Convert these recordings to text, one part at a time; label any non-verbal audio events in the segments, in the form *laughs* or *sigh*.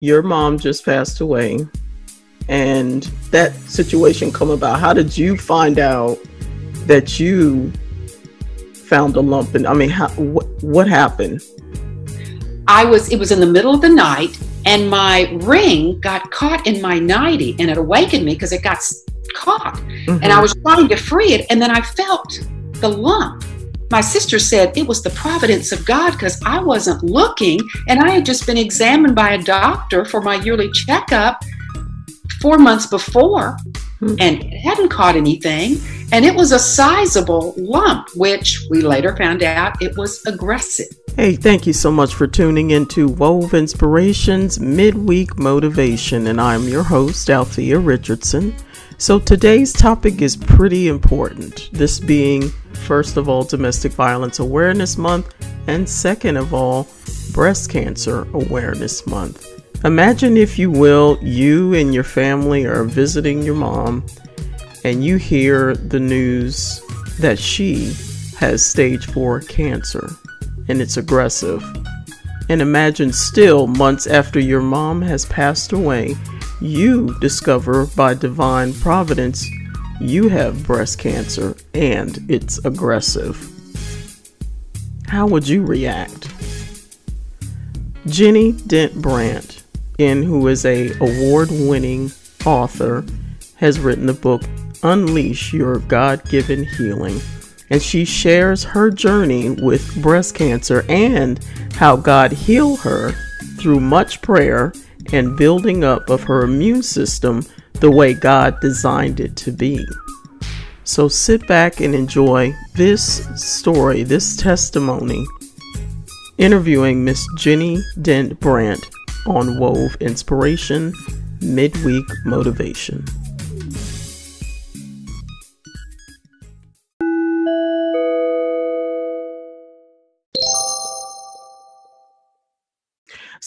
your mom just passed away and that situation come about how did you find out that you found a lump and i mean how, what, what happened? I was it was in the middle of the night and my ring got caught in my nightie and it awakened me because it got caught. Mm-hmm. and i was trying to free it and then i felt the lump my sister said it was the providence of God because I wasn't looking and I had just been examined by a doctor for my yearly checkup four months before hmm. and it hadn't caught anything. And it was a sizable lump, which we later found out it was aggressive. Hey, thank you so much for tuning into Wove Inspirations Midweek Motivation. And I'm your host, Althea Richardson. So today's topic is pretty important. This being, first of all, Domestic Violence Awareness Month, and second of all, Breast Cancer Awareness Month. Imagine, if you will, you and your family are visiting your mom and you hear the news that she has stage 4 cancer and it's aggressive. And imagine still months after your mom has passed away you discover by divine providence you have breast cancer and it's aggressive. How would you react? Jenny Dent Brandt, in who is a award-winning author, has written the book Unleash Your God-Given Healing, and she shares her journey with breast cancer and how God healed her through much prayer and building up of her immune system the way God designed it to be. So sit back and enjoy this story, this testimony, interviewing Miss Jenny Dent Brandt on Wove Inspiration Midweek Motivation.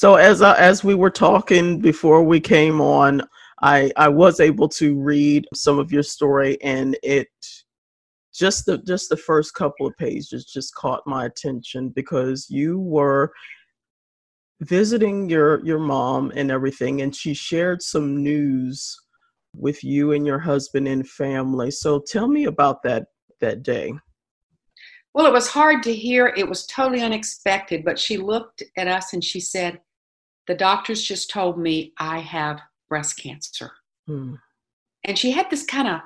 So as as we were talking before we came on, I I was able to read some of your story, and it just the just the first couple of pages just caught my attention because you were visiting your your mom and everything, and she shared some news with you and your husband and family. So tell me about that that day. Well, it was hard to hear. It was totally unexpected, but she looked at us and she said, the doctors just told me I have breast cancer. Hmm. And she had this kind of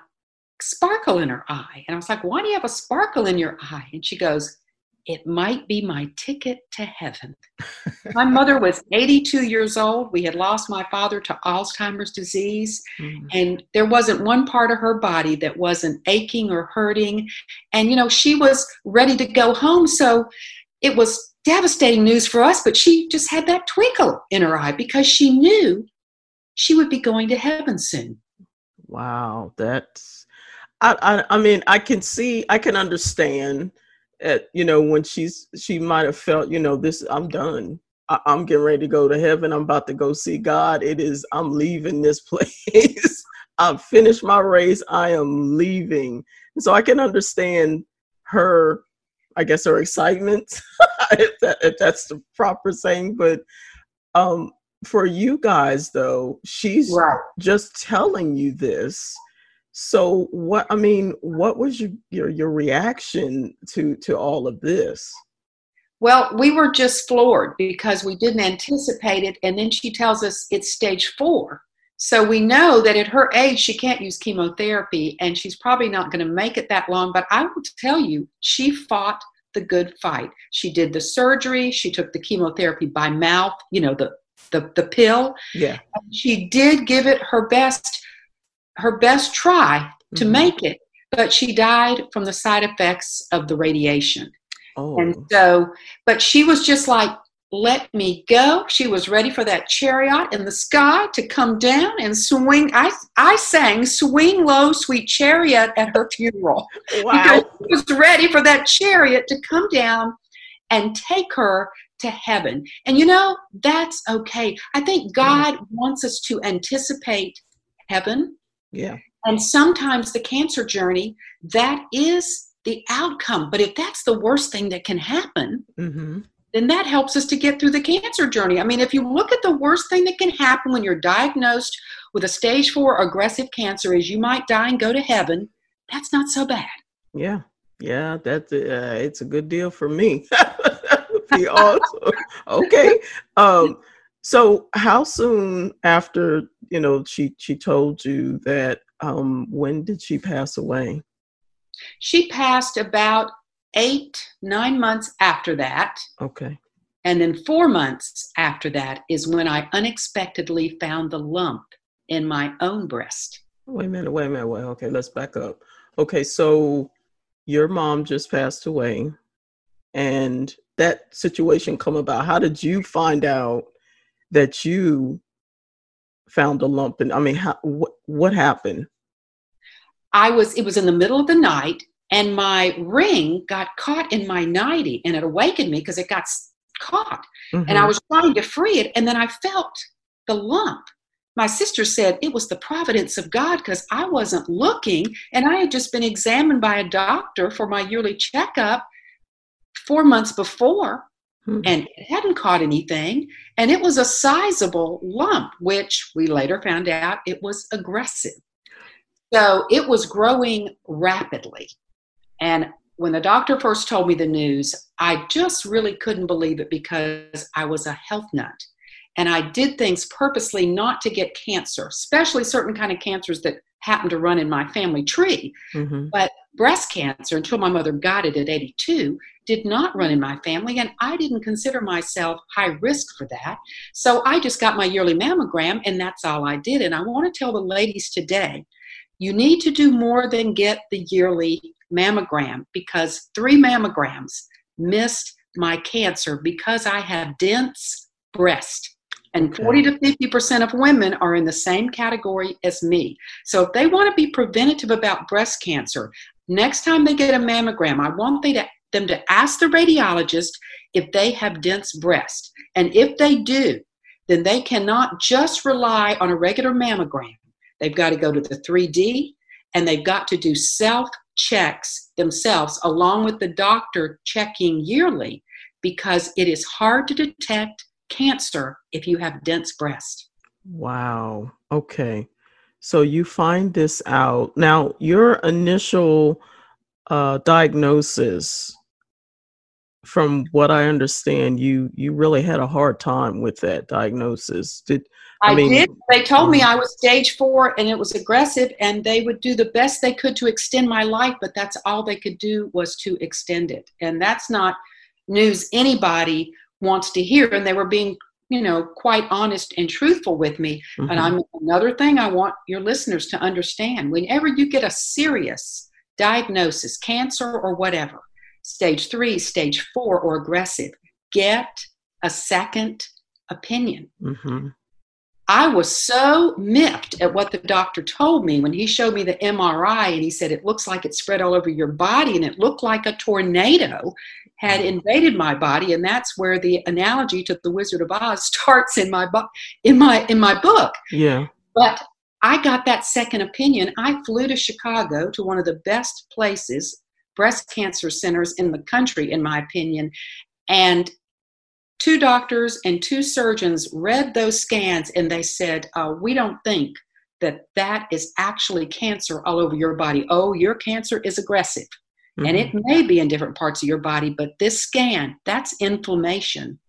sparkle in her eye. And I was like, why do you have a sparkle in your eye? And she goes, it might be my ticket to heaven. *laughs* my mother was 82 years old. We had lost my father to Alzheimer's disease, mm. and there wasn't one part of her body that wasn't aching or hurting. And, you know, she was ready to go home. So it was devastating news for us, but she just had that twinkle in her eye because she knew she would be going to heaven soon. Wow, that's I I, I mean I can see I can understand at you know when she's she might have felt you know this I'm done. I, I'm getting ready to go to heaven. I'm about to go see God. It is I'm leaving this *laughs* place. I've finished my race. I am leaving. So I can understand her I guess her excitement, *laughs* if, that, if that's the proper saying. But um, for you guys, though, she's right. just telling you this. So what? I mean, what was your, your your reaction to to all of this? Well, we were just floored because we didn't anticipate it, and then she tells us it's stage four. So we know that at her age, she can't use chemotherapy and she's probably not going to make it that long. But I will tell you, she fought the good fight. She did the surgery, she took the chemotherapy by mouth, you know, the the, the pill. Yeah. She did give it her best her best try to mm-hmm. make it, but she died from the side effects of the radiation. Oh. And so, but she was just like, let me go. She was ready for that chariot in the sky to come down and swing. I, I sang Swing Low, Sweet Chariot at her funeral. Wow. she was ready for that chariot to come down and take her to heaven. And you know, that's okay. I think God wants us to anticipate heaven. Yeah. And sometimes the cancer journey, that is the outcome. But if that's the worst thing that can happen, mm-hmm then that helps us to get through the cancer journey. I mean, if you look at the worst thing that can happen when you're diagnosed with a stage four aggressive cancer is you might die and go to heaven. That's not so bad. Yeah, yeah, that's uh, it's a good deal for me. that *laughs* would be awesome. okay, um, so how soon after you know she she told you that? Um, when did she pass away? She passed about eight, nine months after that. Okay. And then four months after that is when I unexpectedly found the lump in my own breast. Wait a minute, wait a minute, wait. Okay, let's back up. Okay, so your mom just passed away and that situation come about. How did you find out that you found a lump and I mean how what what happened? I was it was in the middle of the night and my ring got caught in my nightie and it awakened me because it got caught mm-hmm. and i mm-hmm. was trying to free it and then i felt the lump my sister said it was the providence of god because i wasn't looking and i had just been examined by a doctor for my yearly checkup four months before mm-hmm. and it hadn't caught anything and it was a sizable lump which we later found out it was aggressive so it was growing rapidly and when the doctor first told me the news, I just really couldn't believe it because I was a health nut. And I did things purposely not to get cancer, especially certain kind of cancers that happen to run in my family tree. Mm-hmm. But breast cancer, until my mother got it at 82, did not run in my family, and I didn't consider myself high risk for that. So I just got my yearly mammogram, and that's all I did. And I want to tell the ladies today you need to do more than get the yearly mammogram because three mammograms missed my cancer because I have dense breast. And 40 to 50% of women are in the same category as me. So if they want to be preventative about breast cancer, next time they get a mammogram, I want they to, them to ask the radiologist if they have dense breast. And if they do, then they cannot just rely on a regular mammogram. They've got to go to the 3D and they've got to do self checks themselves along with the doctor checking yearly because it is hard to detect cancer if you have dense breast. Wow. Okay. So you find this out. Now, your initial uh, diagnosis, from what I understand, you you really had a hard time with that diagnosis. Did I, I mean, did. They told me mm. I was stage four and it was aggressive, and they would do the best they could to extend my life, but that's all they could do was to extend it. And that's not news anybody wants to hear. And they were being, you know, quite honest and truthful with me. Mm-hmm. And I'm another thing I want your listeners to understand whenever you get a serious diagnosis, cancer or whatever, stage three, stage four, or aggressive, get a second opinion. Mm-hmm I was so miffed at what the doctor told me when he showed me the MRI and he said it looks like it spread all over your body and it looked like a tornado had mm-hmm. invaded my body and that's where the analogy to the Wizard of Oz *laughs* starts in my bu- in my in my book. Yeah. But I got that second opinion. I flew to Chicago to one of the best places breast cancer centers in the country in my opinion and two doctors and two surgeons read those scans and they said, uh, We don't think that that is actually cancer all over your body. Oh, your cancer is aggressive. Mm-hmm. And it mm-hmm. may be in different parts of your body, but this scan, that's inflammation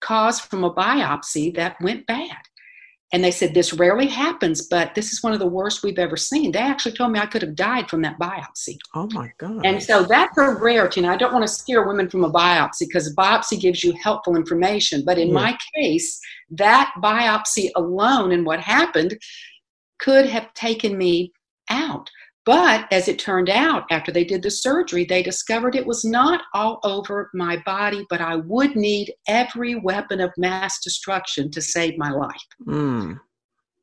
caused from a biopsy that went bad. And they said, This rarely happens, but this is one of the worst we've ever seen. They actually told me I could have died from that biopsy. Oh my God. And so that's a rarity. And I don't want to scare women from a biopsy because a biopsy gives you helpful information. But in yeah. my case, that biopsy alone and what happened could have taken me out. But as it turned out, after they did the surgery, they discovered it was not all over my body, but I would need every weapon of mass destruction to save my life. Mm.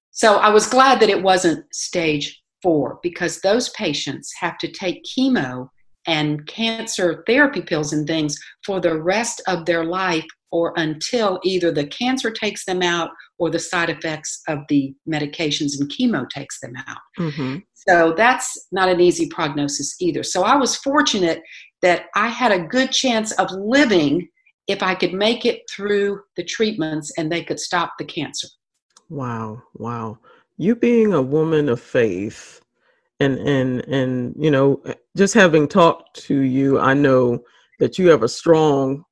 So I was glad that it wasn't stage four because those patients have to take chemo and cancer therapy pills and things for the rest of their life or until either the cancer takes them out or the side effects of the medications and chemo takes them out. Mm-hmm. So that's not an easy prognosis either. So I was fortunate that I had a good chance of living if I could make it through the treatments and they could stop the cancer. Wow, wow. You being a woman of faith and and and you know, just having talked to you, I know that you have a strong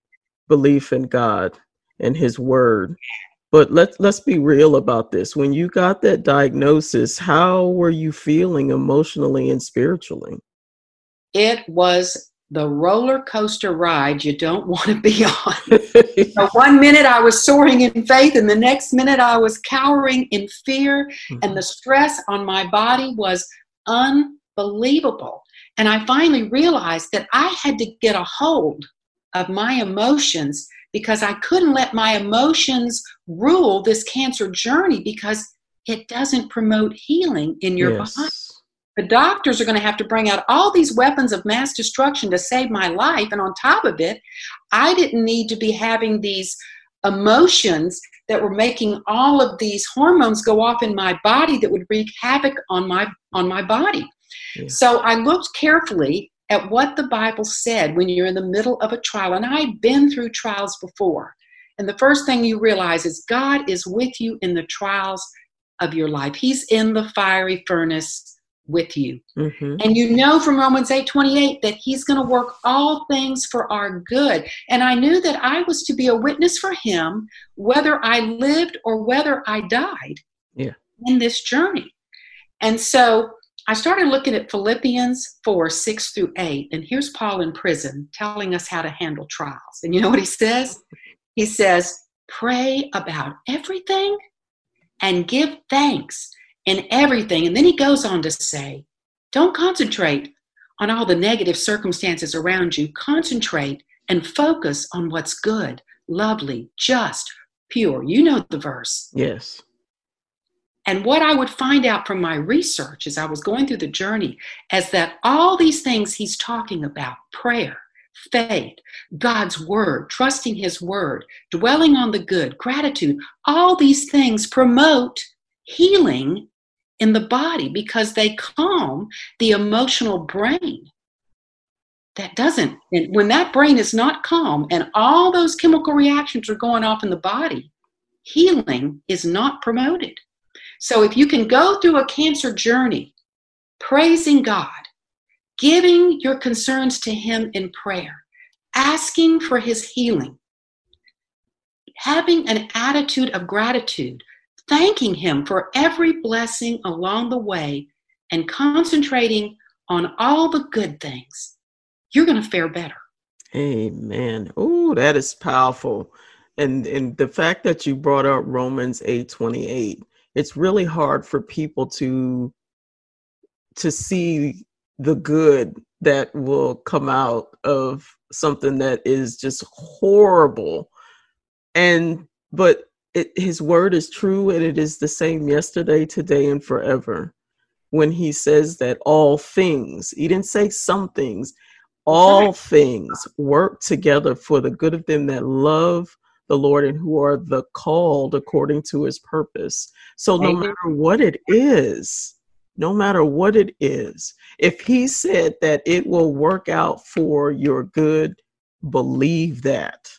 belief in God and his word. But let's let's be real about this. When you got that diagnosis, how were you feeling emotionally and spiritually? It was the roller coaster ride you don't *laughs* want to be on. *laughs* so one minute I was soaring in faith, and the next minute I was cowering in fear, mm-hmm. and the stress on my body was unbelievable. And I finally realized that I had to get a hold of my emotions because I couldn't let my emotions rule this cancer journey because it doesn't promote healing in your yes. body. The doctors are going to have to bring out all these weapons of mass destruction to save my life. And on top of it, I didn't need to be having these emotions that were making all of these hormones go off in my body that would wreak havoc on my on my body. Yeah. So I looked carefully at what the Bible said when you're in the middle of a trial. And I've been through trials before. And the first thing you realize is God is with you in the trials of your life. He's in the fiery furnace with you. Mm-hmm. And you know from Romans 8 28 that he's going to work all things for our good. And I knew that I was to be a witness for him, whether I lived or whether I died yeah. in this journey. And so I started looking at Philippians 4 6 through 8. And here's Paul in prison telling us how to handle trials. And you know what he says? He says, Pray about everything and give thanks in everything. And then he goes on to say, don't concentrate on all the negative circumstances around you. Concentrate and focus on what's good, lovely, just, pure. You know the verse. Yes. And what I would find out from my research as I was going through the journey is that all these things he's talking about prayer, faith, God's word, trusting his word, dwelling on the good, gratitude all these things promote healing in the body because they calm the emotional brain. That doesn't and when that brain is not calm and all those chemical reactions are going off in the body healing is not promoted so if you can go through a cancer journey praising god giving your concerns to him in prayer asking for his healing having an attitude of gratitude thanking Him for every blessing along the way and concentrating on all the good things, you're going to fare better. Amen. Oh, that is powerful. And and the fact that you brought up Romans 8:28, it's really hard for people to to see the good that will come out of something that is just horrible. And but it, his word is true and it is the same yesterday, today, and forever. When he says that all things, he didn't say some things, all things work together for the good of them that love the Lord and who are the called according to his purpose. So no matter what it is, no matter what it is, if he said that it will work out for your good, believe that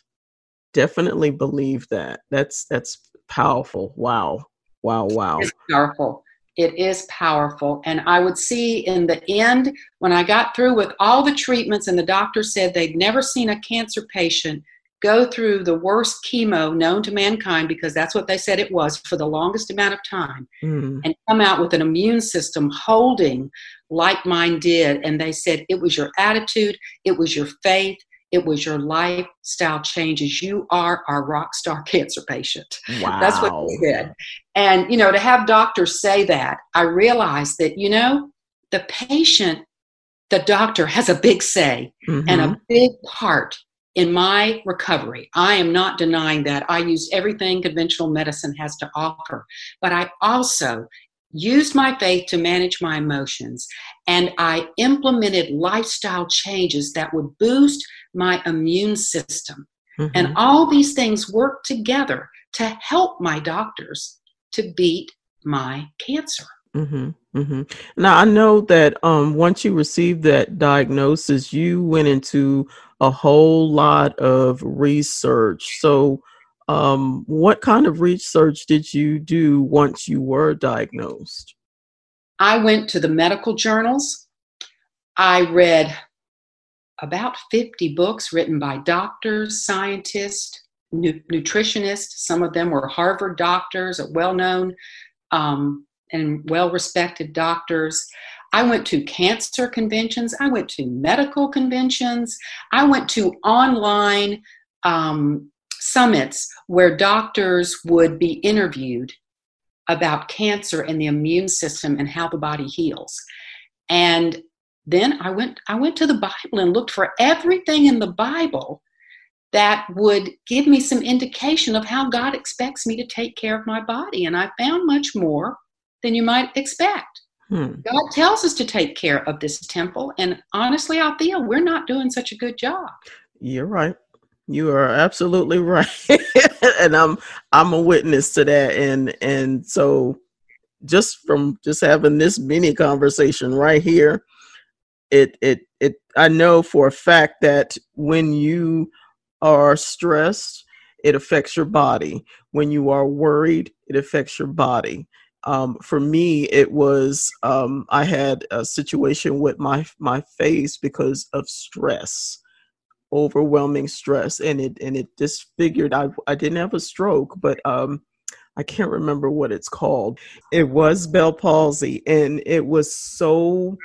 definitely believe that. That's that's powerful. Wow. Wow, wow. It's powerful. It is powerful. And I would see in the end, when I got through with all the treatments, and the doctor said they'd never seen a cancer patient go through the worst chemo known to mankind, because that's what they said it was for the longest amount of time, mm. and come out with an immune system holding like mine did. And they said it was your attitude, it was your faith, it was your lifestyle changes. You are our rock star *laughs* cancer patient. Wow. That's what they said. And, you know, to have doctors say that, I realized that, you know, the patient, the doctor has a big say mm-hmm. and a mm-hmm. big part in my recovery. I am not denying that. I used everything conventional medicine has to offer, but I also used my faith to manage my emotions, and I implemented lifestyle changes that would boost my immune system. Mm-hmm. And all these things work together to help my doctors to beat my cancer. Mm-hmm, mm-hmm. Now I know that um, once you received that diagnosis, you went into a whole lot of research. So, um, what kind of research did you do once you were diagnosed? I went to the medical journals. I read about 50 books written by doctors, scientists, nu- nutritionists. Some of them were Harvard doctors, well known um, and well respected doctors. I went to cancer conventions. I went to medical conventions. I went to online um, summits where doctors would be interviewed about cancer and the immune system and how the body heals. And then I went I went to the Bible and looked for everything in the Bible that would give me some indication of how God expects me to take care of my body. And I found much more than you might expect. Hmm. God tells us to take care of this temple. And honestly, I feel we're not doing such a good job. You're right. You are absolutely *laughs* right. and I'm I'm a witness to that. And and so just from just having this mini conversation right here, it it it I know for a fact that when you are stressed, it affects your body. When you are worried, it affects your body. Um, for me, it was um, I had a situation with my my face because of stress, overwhelming stress, and it and it disfigured. I I didn't have a stroke, but um, I can't remember what it's called. It was Bell palsy, and it was so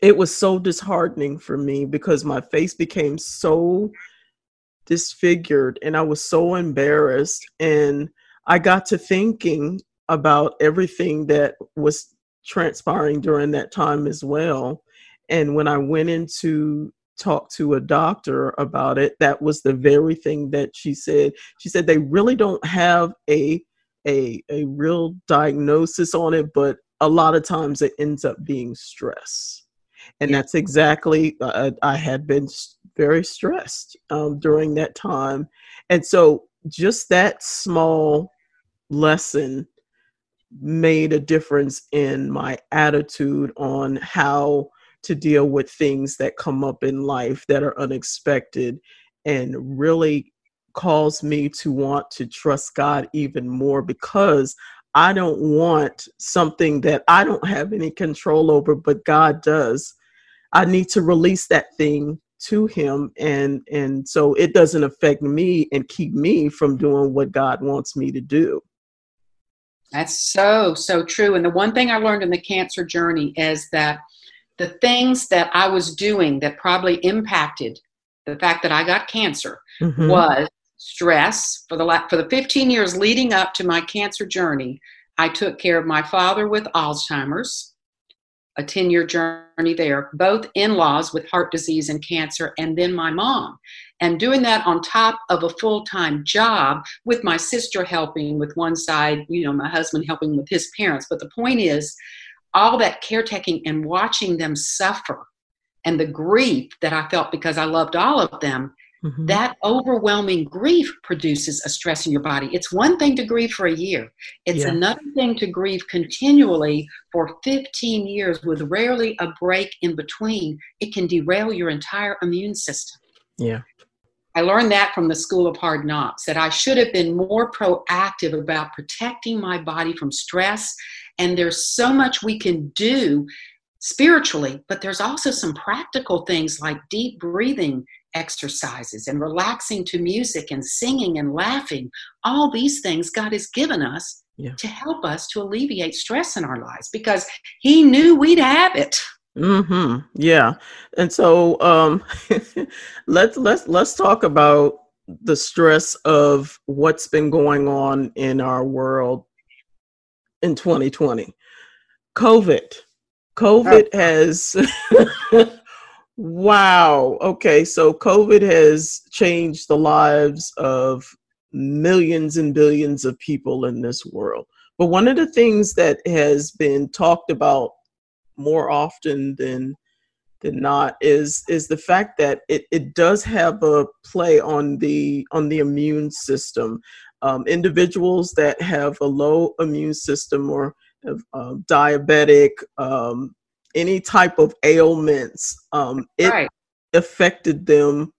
it was so disheartening for me because my face became so disfigured and I was so embarrassed. And I got to thinking about everything that was transpiring during that time as well. And when I went in to talk to a doctor about it, that was the very thing that she said. She said they really don't have a a a real diagnosis on it, but a lot of times it ends up being stress and yeah. that's exactly uh, i had been very stressed um, during that time and so just that small lesson made a difference in my attitude on how to deal with things that come up in life that are unexpected and really caused me to want to trust God even more because I don't want something that I don't have any control over, but God does. I need to release that thing to him and and so it doesn't affect me and keep me from doing what God wants me to do. That's so so true and the one thing I learned in the cancer journey is that the things that I was doing that probably impacted the fact that I got cancer mm-hmm. was stress for the for the 15 years leading up to my cancer journey. I took care of my father with Alzheimer's a 10 year journey there, both in laws with heart disease and cancer, and then my mom. And doing that on top of a full time job with my sister helping with one side, you know, my husband helping with his parents. But the point is, all that caretaking and watching them suffer and the grief that I felt because I loved all of them Mm-hmm. That overwhelming grief produces a stress in your body. It's one thing to grieve for a year, it's yeah. another thing to grieve continually for 15 years with rarely a break in between. It can derail your entire immune system. Yeah. I learned that from the School of Hard Knocks that I should have been more proactive about protecting my body from stress. And there's so much we can do spiritually, but there's also some practical things like deep breathing exercises and relaxing to music and singing and laughing. All these things God has given us yeah. to help us to alleviate stress in our lives because He knew we'd have it. Hmm. Yeah. And so, um, *laughs* let's let's let's talk about the stress of what's been going on in our world in 2020. COVID. COVID oh. has *laughs* Wow. Okay. So COVID has changed the lives of millions and billions of people in this world. But one of the things that has been talked about more often than than not is is the fact that it, it does have a play on the on the immune system. Um, individuals that have a low immune system or uh, diabetic, um, any type of ailments, um, it right. affected them.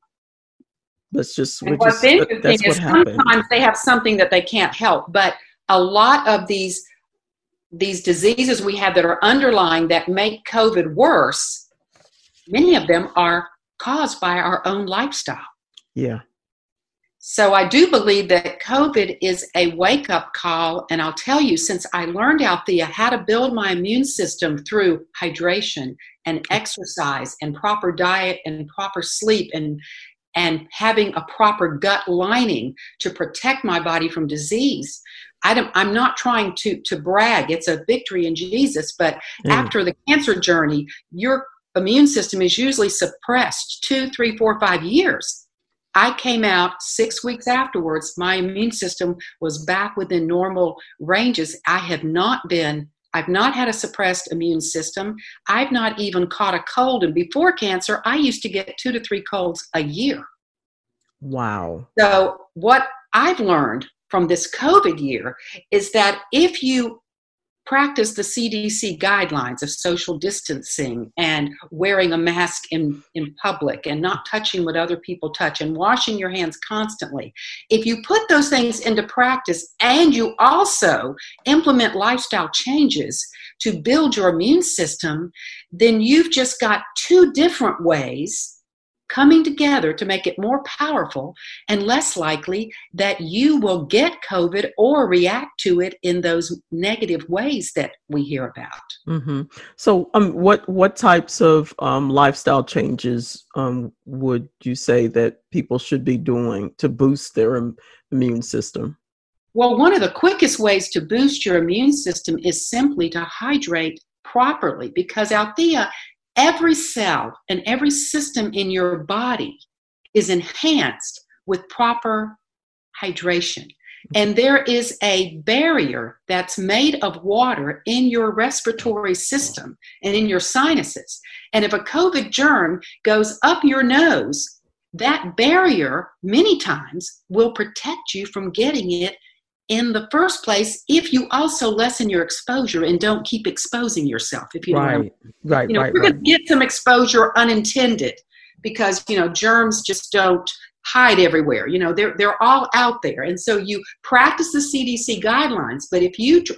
Let's just, and what's just, interesting is sometimes they have something that they can't help, but a lot of these these diseases we have that are underlying that make COVID worse, many of them are caused by our own lifestyle. Yeah. So I do believe that COVID is a wake up call. And I'll tell you, since I learned, Althea, uh, how to build my immune system through hydration and exercise and proper diet and proper sleep and and having a proper gut lining to protect my body from disease. I am not trying to, to brag. It's a victory in Jesus. But mm. after the cancer journey, your immune system is usually suppressed two, three, four, five years. I came out six weeks afterwards. My immune system was back within normal ranges. I have not been, I've not had a suppressed immune system. I've not even caught a cold. And before cancer, I used to get two to three colds a year. Wow. So, what I've learned from this COVID year is that if you practice the CDC guidelines of social distancing and wearing a mask in, in public and not touching what other people touch and washing your hands constantly. If you put those things into practice and you also implement lifestyle changes to build your immune system, then you've just got two different ways coming together to make it more powerful and less likely that you will get COVID or react to it in those negative ways that we hear about. Mm-hmm. So, um, what what types of um, lifestyle changes um, would you say that people should be doing to boost their Im- immune system? Well, one of the quickest ways to boost your immune system is simply to hydrate properly because Althea, every cell and every system in your body is enhanced with proper hydration. And there is a barrier that's made of water in your respiratory system and in your sinuses. And if a COVID germ goes up your nose, that barrier many times will protect you from getting it in the first place if you also lessen your exposure and don't keep exposing yourself if you right right you know right, you're right. going to get some exposure unintended because you know germs just don't hide everywhere you know they're they're all out there and so you practice the cdc guidelines but if you tr-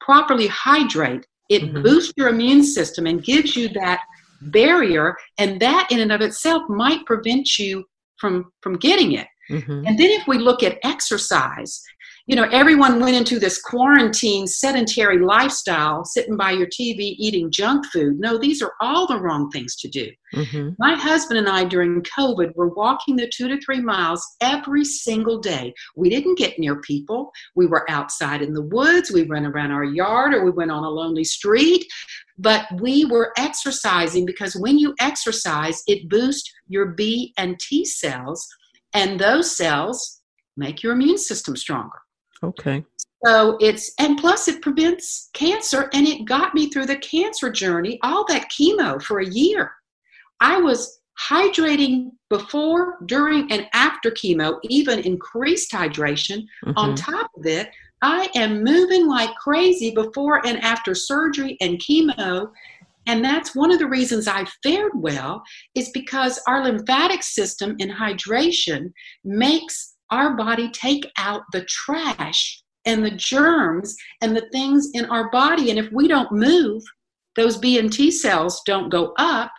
properly hydrate it mm-hmm. boosts your immune system and gives you that barrier and that in and of itself might prevent you from from getting it mm-hmm. and then if we look at exercise you know, everyone went into this quarantine sedentary lifestyle, sitting by your TV eating junk food. No, these are all the wrong things to do. Mm-hmm. My husband and I during COVID were walking the two to three miles every single day. We didn't get near people. We were outside in the woods. We ran around our yard or we went on a lonely street. But we were exercising because when you exercise, it boosts your B and T cells, and those cells make your immune system stronger. Okay. So it's, and plus it prevents cancer, and it got me through the cancer journey, all that chemo for a year. I was hydrating before, during, and after chemo, even increased hydration. Mm-hmm. On top of it, I am moving like crazy before and after surgery and chemo. And that's one of the reasons I fared well, is because our lymphatic system and hydration makes our body take out the trash and the germs and the things in our body. And if we don't move, those B and T cells don't go up.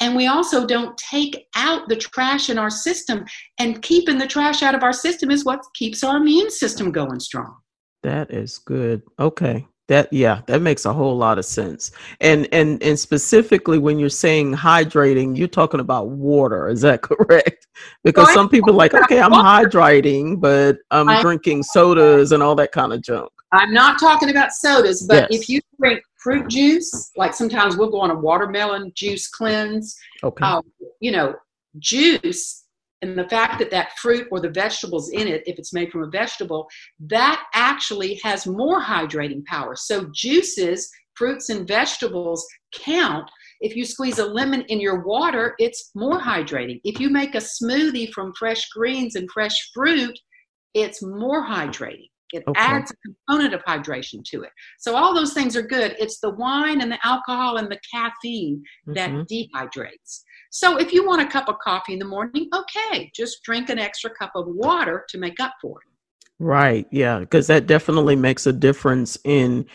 And we also don't take out the trash in our system. And keeping the trash out of our system is what keeps our immune system going strong. That is good. Okay that yeah that makes a whole lot of sense. And and and specifically when you're saying hydrating you're talking about water is that *laughs* correct? Because some people are like okay i'm hydrating but i'm I, drinking sodas and all that kind of junk. I'm not talking about sodas but yes. if you drink fruit juice like sometimes we'll go on a watermelon juice cleanse okay. um, you know juice and the fact that that fruit or the vegetables in it if it's made from a vegetable that actually has more hydrating power so juices fruits and vegetables count if you squeeze a lemon in your water it's more hydrating if you make a smoothie from fresh greens and fresh fruit it's more hydrating It okay. adds a component of hydration to it. So all those things are good. It's the wine and the alcohol and the caffeine that mm-hmm. dehydrates. So if you want a cup of coffee in the morning, okay, just drink an extra cup of water to make up for it. Right. Yeah, because that definitely makes a difference in,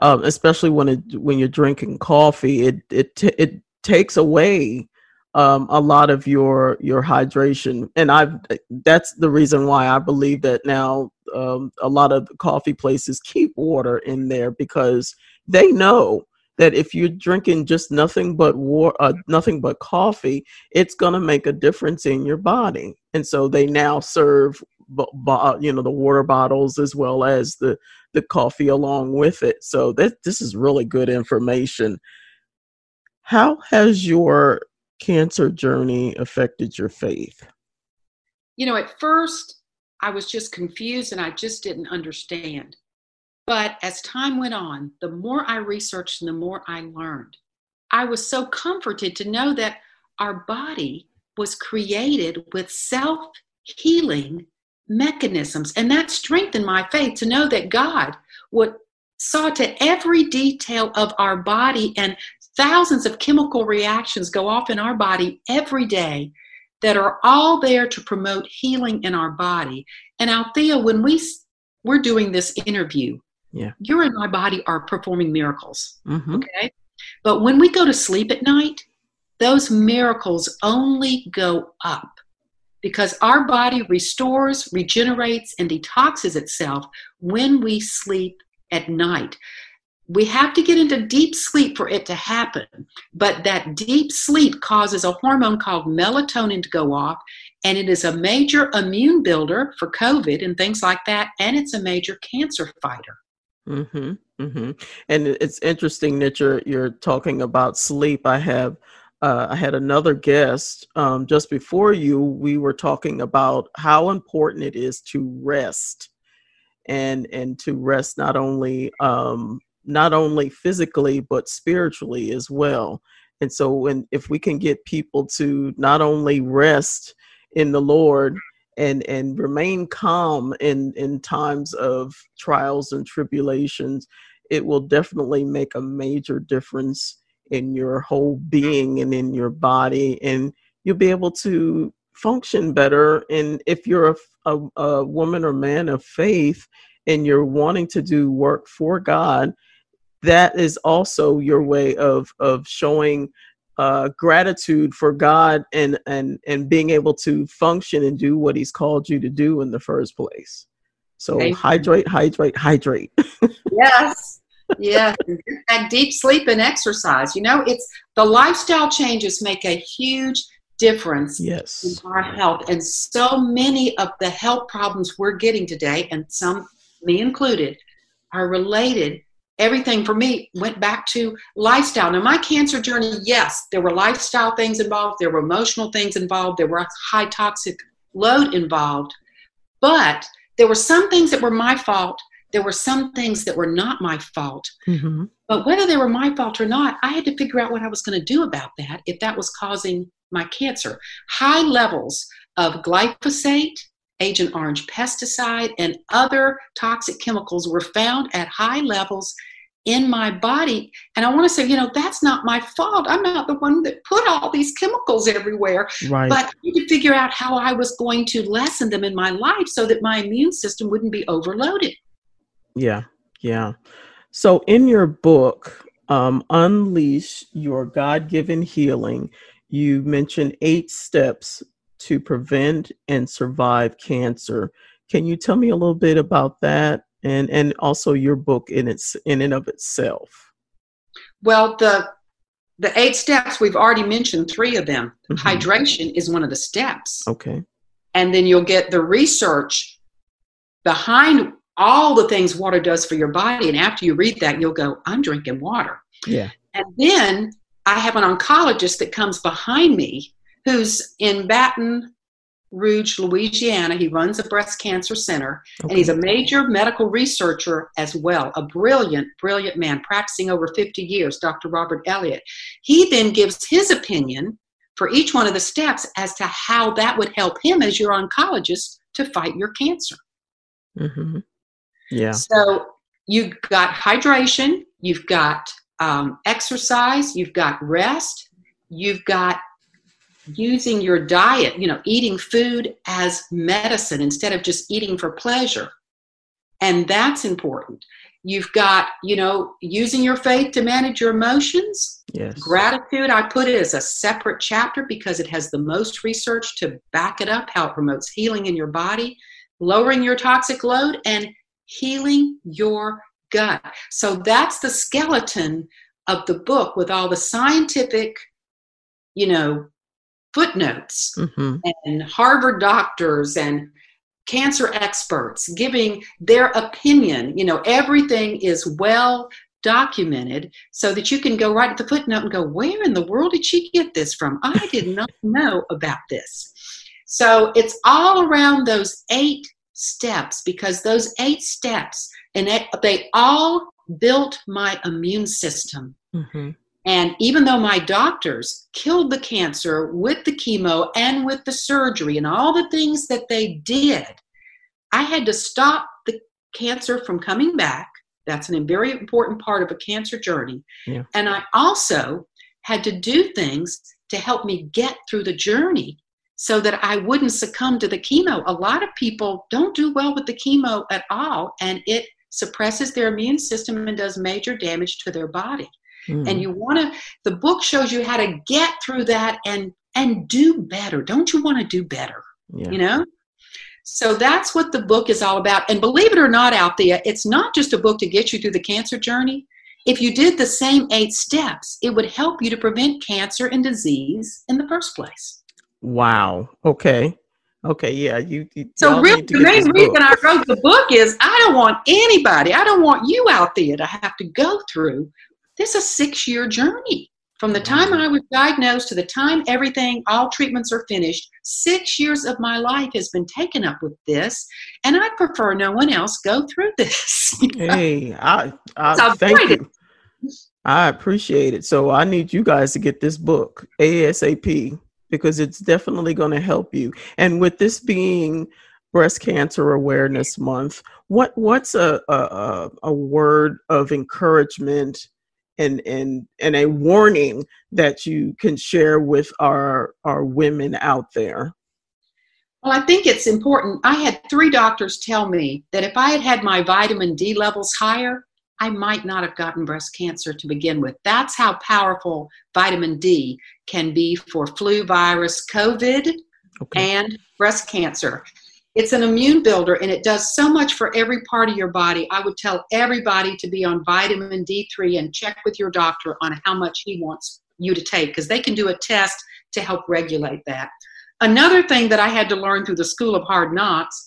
um, especially when it when you're drinking coffee. It it t- it takes away um, a lot of your your hydration, and I've that's the reason why I believe that now um, a lot of coffee places keep water in there because they know that if you're drinking just nothing but water, uh, nothing but coffee, it's going to make a difference in your body. And so they now serve, you know, the water bottles as well as the the coffee along with it. So that this is really good information. How has your cancer journey affected your faith? You know, at first I was just confused and I just didn't understand. But as time went on, the more I researched and the more I learned, I was so comforted to know that our body was created with self healing mechanisms. And that strengthened my faith to know that God would saw to every detail of our body and thousands of chemical reactions go off in our body every day that are all there to promote healing in our body. And Althea, when we we're doing this interview, yeah, you and my body are performing miracles. Mm-hmm. Okay, but when we go to sleep at night, those miracles only go up because our body restores, regenerates, and detoxes itself when we sleep at night we have to get into deep sleep for it to happen. But that deep sleep causes a hormone called melatonin to go off, and it is a major immune builder for COVID and things like that, and it's a major cancer fighter. Mm-hmm, mm-hmm. And it's interesting that you're you're talking about sleep. I have uh, I had another guest um, just before you. We were talking about how important it is to rest, and and to rest not only um, not only physically but spiritually as well and so when if we can get people to not only rest in the lord and and remain calm in in times of trials and tribulations it will definitely make a major difference in your whole being and in your body and you'll be able to function better. And if you're a, a, a woman or man of faith and you're wanting to do work for god that is also your way of of showing uh, gratitude for God and and and being able to function and do what He's called you to do in the first place. So Thank hydrate, hydrate, hydrate. *laughs* yes, yeah, and deep sleep and exercise. You know, it's the lifestyle changes make a huge difference yes. in our health, and so many of the health problems we're getting today, and some me included, are related everything for me went back to lifestyle. Now, my cancer journey, yes, there were lifestyle things involved, there were emotional things involved, there were high toxic load involved, but there were some things that were my fault. There were some things that were not my fault. Mm-hmm. But whether they were my fault or not, I had to figure out what I was going to do about that if that was causing my cancer. High levels of glyphosate, Agent Orange pesticide, and other toxic chemicals were found at high levels in my body. And I want to say, you know, that's not my fault. I'm not the one that put all these chemicals everywhere. Right. But I need to figure out how I was going to lessen them in my life so that my immune system wouldn't be overloaded. Yeah, yeah. So in your book, um, Unleash Your God Given Healing, you mentioned eight steps to prevent and survive cancer. Can you tell me a little bit about that and and also your book in its in and of itself? Well, the the eight steps we've already mentioned three of them. Mm-hmm. Hydration is one of the steps. Okay. And then you'll get the research behind all the things water does for your body and after you read that you'll go I'm drinking water. Yeah. And then I have an oncologist that comes behind me who's in Baton Rouge, Louisiana. He runs a breast cancer center, okay. and he's a major medical researcher as well. A brilliant, brilliant man, practicing over 50 years, Dr. Robert Elliott. He then gives his opinion for each one of the steps as to how that would help him as your oncologist to fight your cancer. Mm-hmm. Yeah. So you've got hydration, you've got um, exercise, you've got rest, you've got using your diet, you know, eating food as medicine instead of just eating for pleasure. And that's important. You've got, you know, using your faith to manage your emotions. Yes. Gratitude, I put it as a separate chapter because it has the most research to back it up, how it promotes healing in your body, lowering your toxic load, and healing your gut. So that's the skeleton of the book with all the scientific, you know, footnotes mm-hmm. and Harvard doctors and cancer experts giving their opinion. You know, everything is well documented so that you can go right at the footnote and go, where in the world did she get this from? I did *laughs* not know about this. So it's all around those eight steps because those eight steps and they all built my immune system. Mm-hmm. And even though my doctors killed the cancer with the chemo and with the surgery and all the things that they did, I had to stop the cancer from coming back. That's a very important part of a cancer journey. Yeah. And I also had to do things to help me get through the journey so that I wouldn't succumb to the chemo. A lot of people don't do well with the chemo at all, and it suppresses their immune system and does major damage to their body. Mm. And you want to, the book shows you how to get through that and and do better. Don't you want to do better? Yeah. You know? So that's what the book is all about. And believe it or not, out there, it's not just a book to get you through the cancer journey. If you did the same eight steps, it would help you to prevent cancer and disease in the first place. Wow. Okay. Okay, yeah, you. you so really, the main reason I wrote the book is I don't want anybody, I don't want you out there to have to go through this is a six year journey. From the time I was diagnosed to the time everything, all treatments are finished, six years of my life has been taken up with this, and I prefer no one else go through this. *laughs* hey, I, I so thank you. I appreciate it. So I need you guys to get this book ASAP because it's definitely going to help you. And with this being Breast Cancer Awareness Month, what what's a a, a word of encouragement? And and and a warning that you can share with our our women out there? Well i think it's important. I had three doctors tell me that if i had had my vitamin d levels higher i might not have gotten breast cancer to begin with. That's how powerful vitamin d can be for flu virus covid okay. and breast cancer it's an immune builder and it does so much for every part of your body. I would tell everybody to be on vitamin D3 and check with your doctor on how much he wants you to take because they can do a test to help regulate that. Another thing that I had to learn through the School of Hard Knocks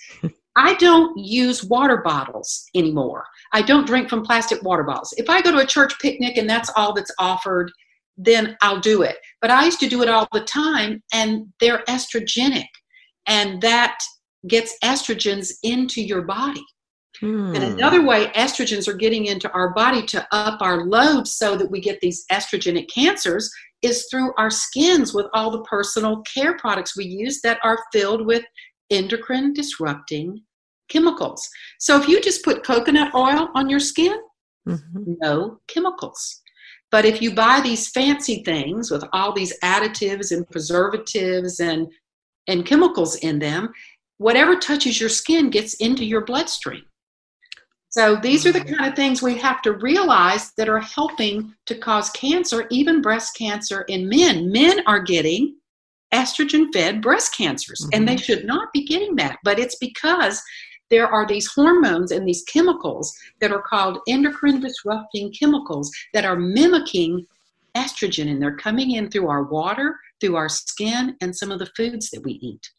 I don't use water bottles anymore. I don't drink from plastic water bottles. If I go to a church picnic and that's all that's offered, then I'll do it. But I used to do it all the time and they're estrogenic. And that gets estrogens into your body. Hmm. And another way estrogens are getting into our body to up our load so that we get these estrogenic cancers is through our skins with all the personal care products we use that are filled with endocrine disrupting chemicals. So if you just put coconut oil on your skin, mm-hmm. no chemicals. But if you buy these fancy things with all these additives and preservatives and and chemicals in them, whatever touches your skin gets into your bloodstream. So these are the kind of things we have to realize that are helping to cause cancer, even breast cancer in men. Men are getting estrogen fed breast cancers, mm-hmm. and they mm-hmm. should not be getting that. But it's because there are these hormones and these chemicals that are called endocrine disrupting chemicals that are mimicking estrogen, and they're coming in through our water, through our skin, and some of the foods that we eat.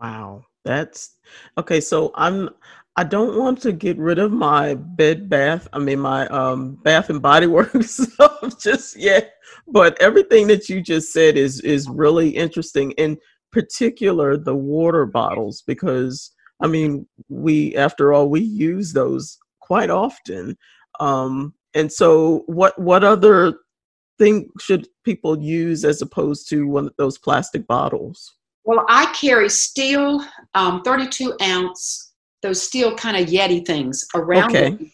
Wow. That's okay. So I'm I don't want to get rid of my bed bath. I mean my um bath and body *laughs* works just yet. But everything that you just said is is really interesting. In particular the water bottles because I mean we after all we use those quite often. Um and so what what other thing should people use as opposed to one of those plastic bottles? Well, I carry steel um, 32 ounce those steel kind of Yeti things around okay. me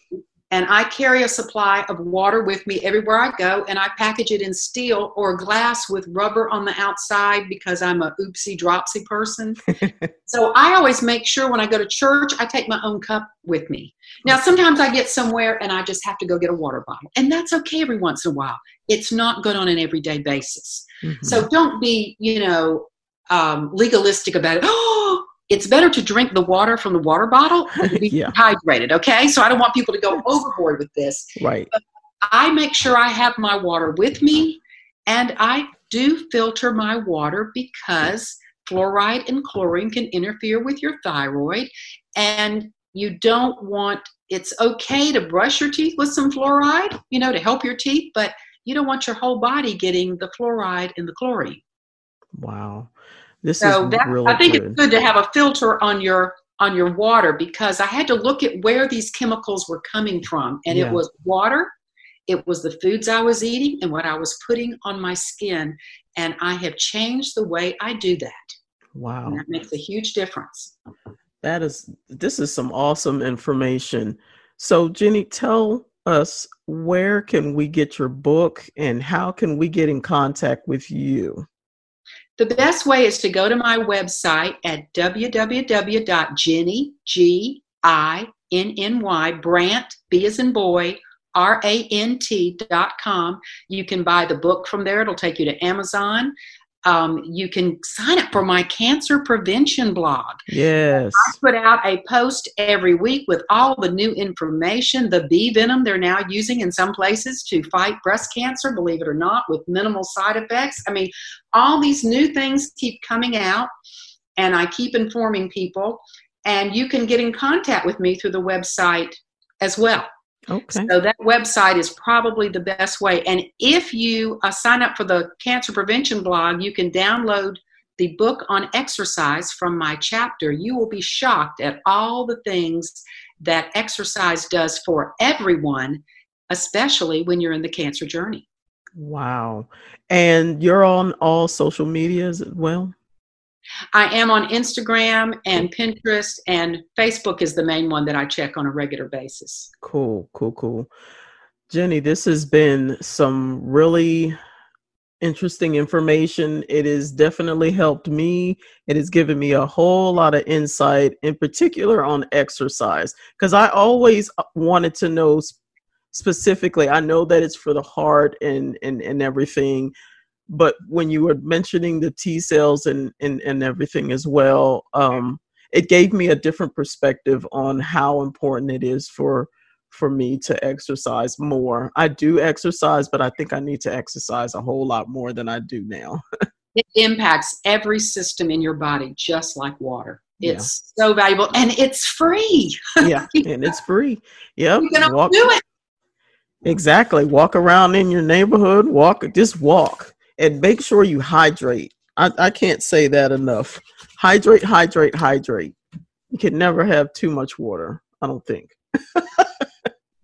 and I carry a supply of water with me everywhere I go, and I package it in steel or glass with rubber on the outside because I'm a oopsie dropsy person. *laughs* so I always make sure when I go to church, I take my own cup with me. Now, sometimes I get somewhere and I just have to go get a water bottle, and that's okay every once in a while. It's not good on an everyday basis. Mm-hmm. So don't be, you know, um, legalistic about it. Oh, *gasps* it's better to drink the water from the water bottle to be *laughs* yeah. hydrated. Okay, so I don't want people to go overboard with this. Right. But I make sure I have my water with me, and I do filter my water because fluoride and chlorine can interfere with your thyroid, and you don't want. It's okay to brush your teeth with some fluoride, you know, to help your teeth, but you don't want your whole body getting the fluoride and the chlorine. Wow. This so that, really I think good. it's good to have a filter on your on your water because I had to look at where these chemicals were coming from, and yeah. it was water, it was the foods I was eating, and what I was putting on my skin, and I have changed the way I do that. Wow, and that makes a huge difference. That is this is some awesome information. So Ginny, tell us where can we get your book and how can we get in contact with you? The best way is to go to my website at www.ginny, B as in boy, R A N T dot com. You can buy the book from there. It'll take you to Amazon um, you can sign up for my cancer prevention blog. Yes. I put out a post every week with all the new information, the bee venom they're now using in some places to fight breast cancer, believe it or not, with minimal side effects. I mean, all these new things keep coming out, and I keep informing people. And you can get in contact with me through the website as well. Okay. So that website is probably the best way. And if you uh, sign up for the cancer prevention blog, you can download the book on exercise from my chapter. You will be shocked at all the things that exercise does for everyone, especially when you're in the cancer journey. Wow. And you're on all social medias as well? I am on Instagram and Pinterest, and Facebook is the main one that I check on a regular basis. Cool, cool, cool. Ginny, this has been some really interesting information. It has definitely helped me. It has given me a whole lot of insight, in particular on exercise, because I always wanted to know specifically. I know that it's for the heart and and and everything, but when you were mentioning the T cells and, and, and everything as well, um, it gave me a different perspective on how important it is for for me to exercise more. I do exercise, but I think I need to exercise a whole lot more than I do now. *laughs* it impacts every system in your body just like water. It's yeah. so valuable and it's free. *laughs* yeah, and it's free. Yep. You can walk, do it. Exactly. Walk around in your neighborhood, walk just walk and make sure you hydrate. I, I can't say that enough. Hydrate, hydrate, hydrate. You can never have too much water, I don't think.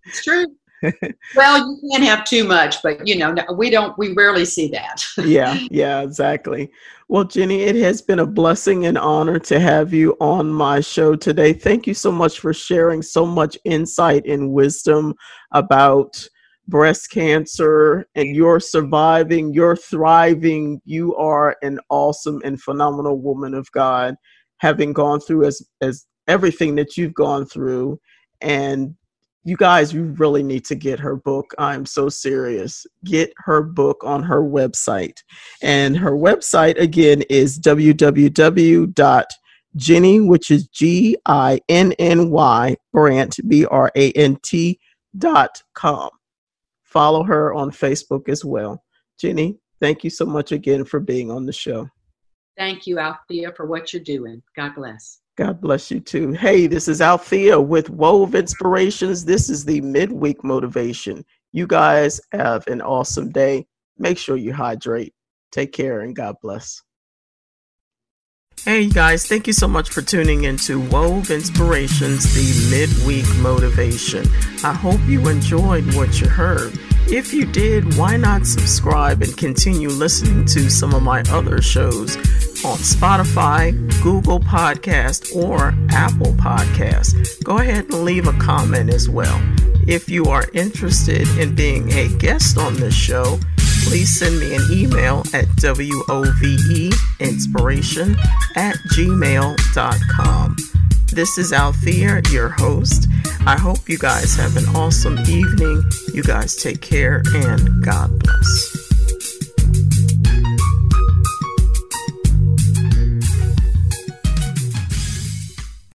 it's true. *laughs* well, you can't have too much, but you know, we don't, we rarely see that. *laughs* yeah, yeah, exactly. Well, Ginny, it has been a blessing and honor to have you on my show today. Thank you so much for sharing so much insight and wisdom about breast cancer and you're surviving, you're thriving, you are an awesome and phenomenal woman of God, having gone through as as everything that you've gone through. And you guys, you really need to get her book. I'm so serious. Get her book on her website. And her website again is www.ginny, which is G I N N Y, Brant, B R A N T dot com follow her on Facebook as well. Ginny, thank you so much again for being on the show. Thank you, Althea, for what you're doing. God bless. God bless you too. Hey, this is Althea with Wove Inspirations. This is the midweek motivation. You guys have an awesome day. Make sure you hydrate. Take care and God bless. Hey guys, thank you so much for tuning into Wove Inspirations, the midweek motivation. I hope you enjoyed what you heard. If you did, why not subscribe and continue listening to some of my other shows? on Spotify, Google Podcast, or Apple Podcast. Go ahead and leave a comment as well. If you are interested in being a guest on this show, please send me an email at woveinspiration at gmail.com. This is Althea, your host. I hope you guys have an awesome evening. You guys take care and God bless.